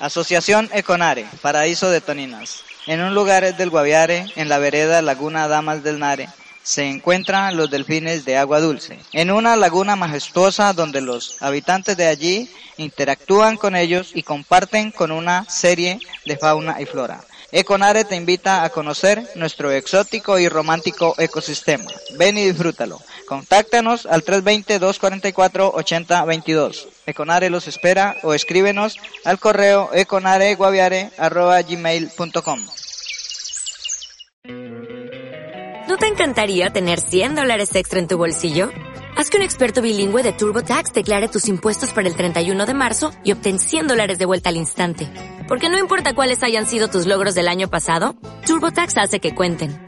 Asociación Econare, Paraíso de Toninas. En un lugar del Guaviare, en la vereda Laguna Damas del Nare, se encuentran los delfines de agua dulce, en una laguna majestuosa donde los habitantes de allí interactúan con ellos y comparten con una serie de fauna y flora. Econare te invita a conocer nuestro exótico y romántico ecosistema. Ven y disfrútalo. Contáctanos al 320-244-8022. Econare los espera o escríbenos al correo econareguaviare.gmail.com ¿No te encantaría tener 100 dólares extra en tu bolsillo? Haz que un experto bilingüe de TurboTax declare tus impuestos para el 31 de marzo y obtén 100 dólares de vuelta al instante. Porque no importa cuáles hayan sido tus logros del año pasado, TurboTax hace que cuenten.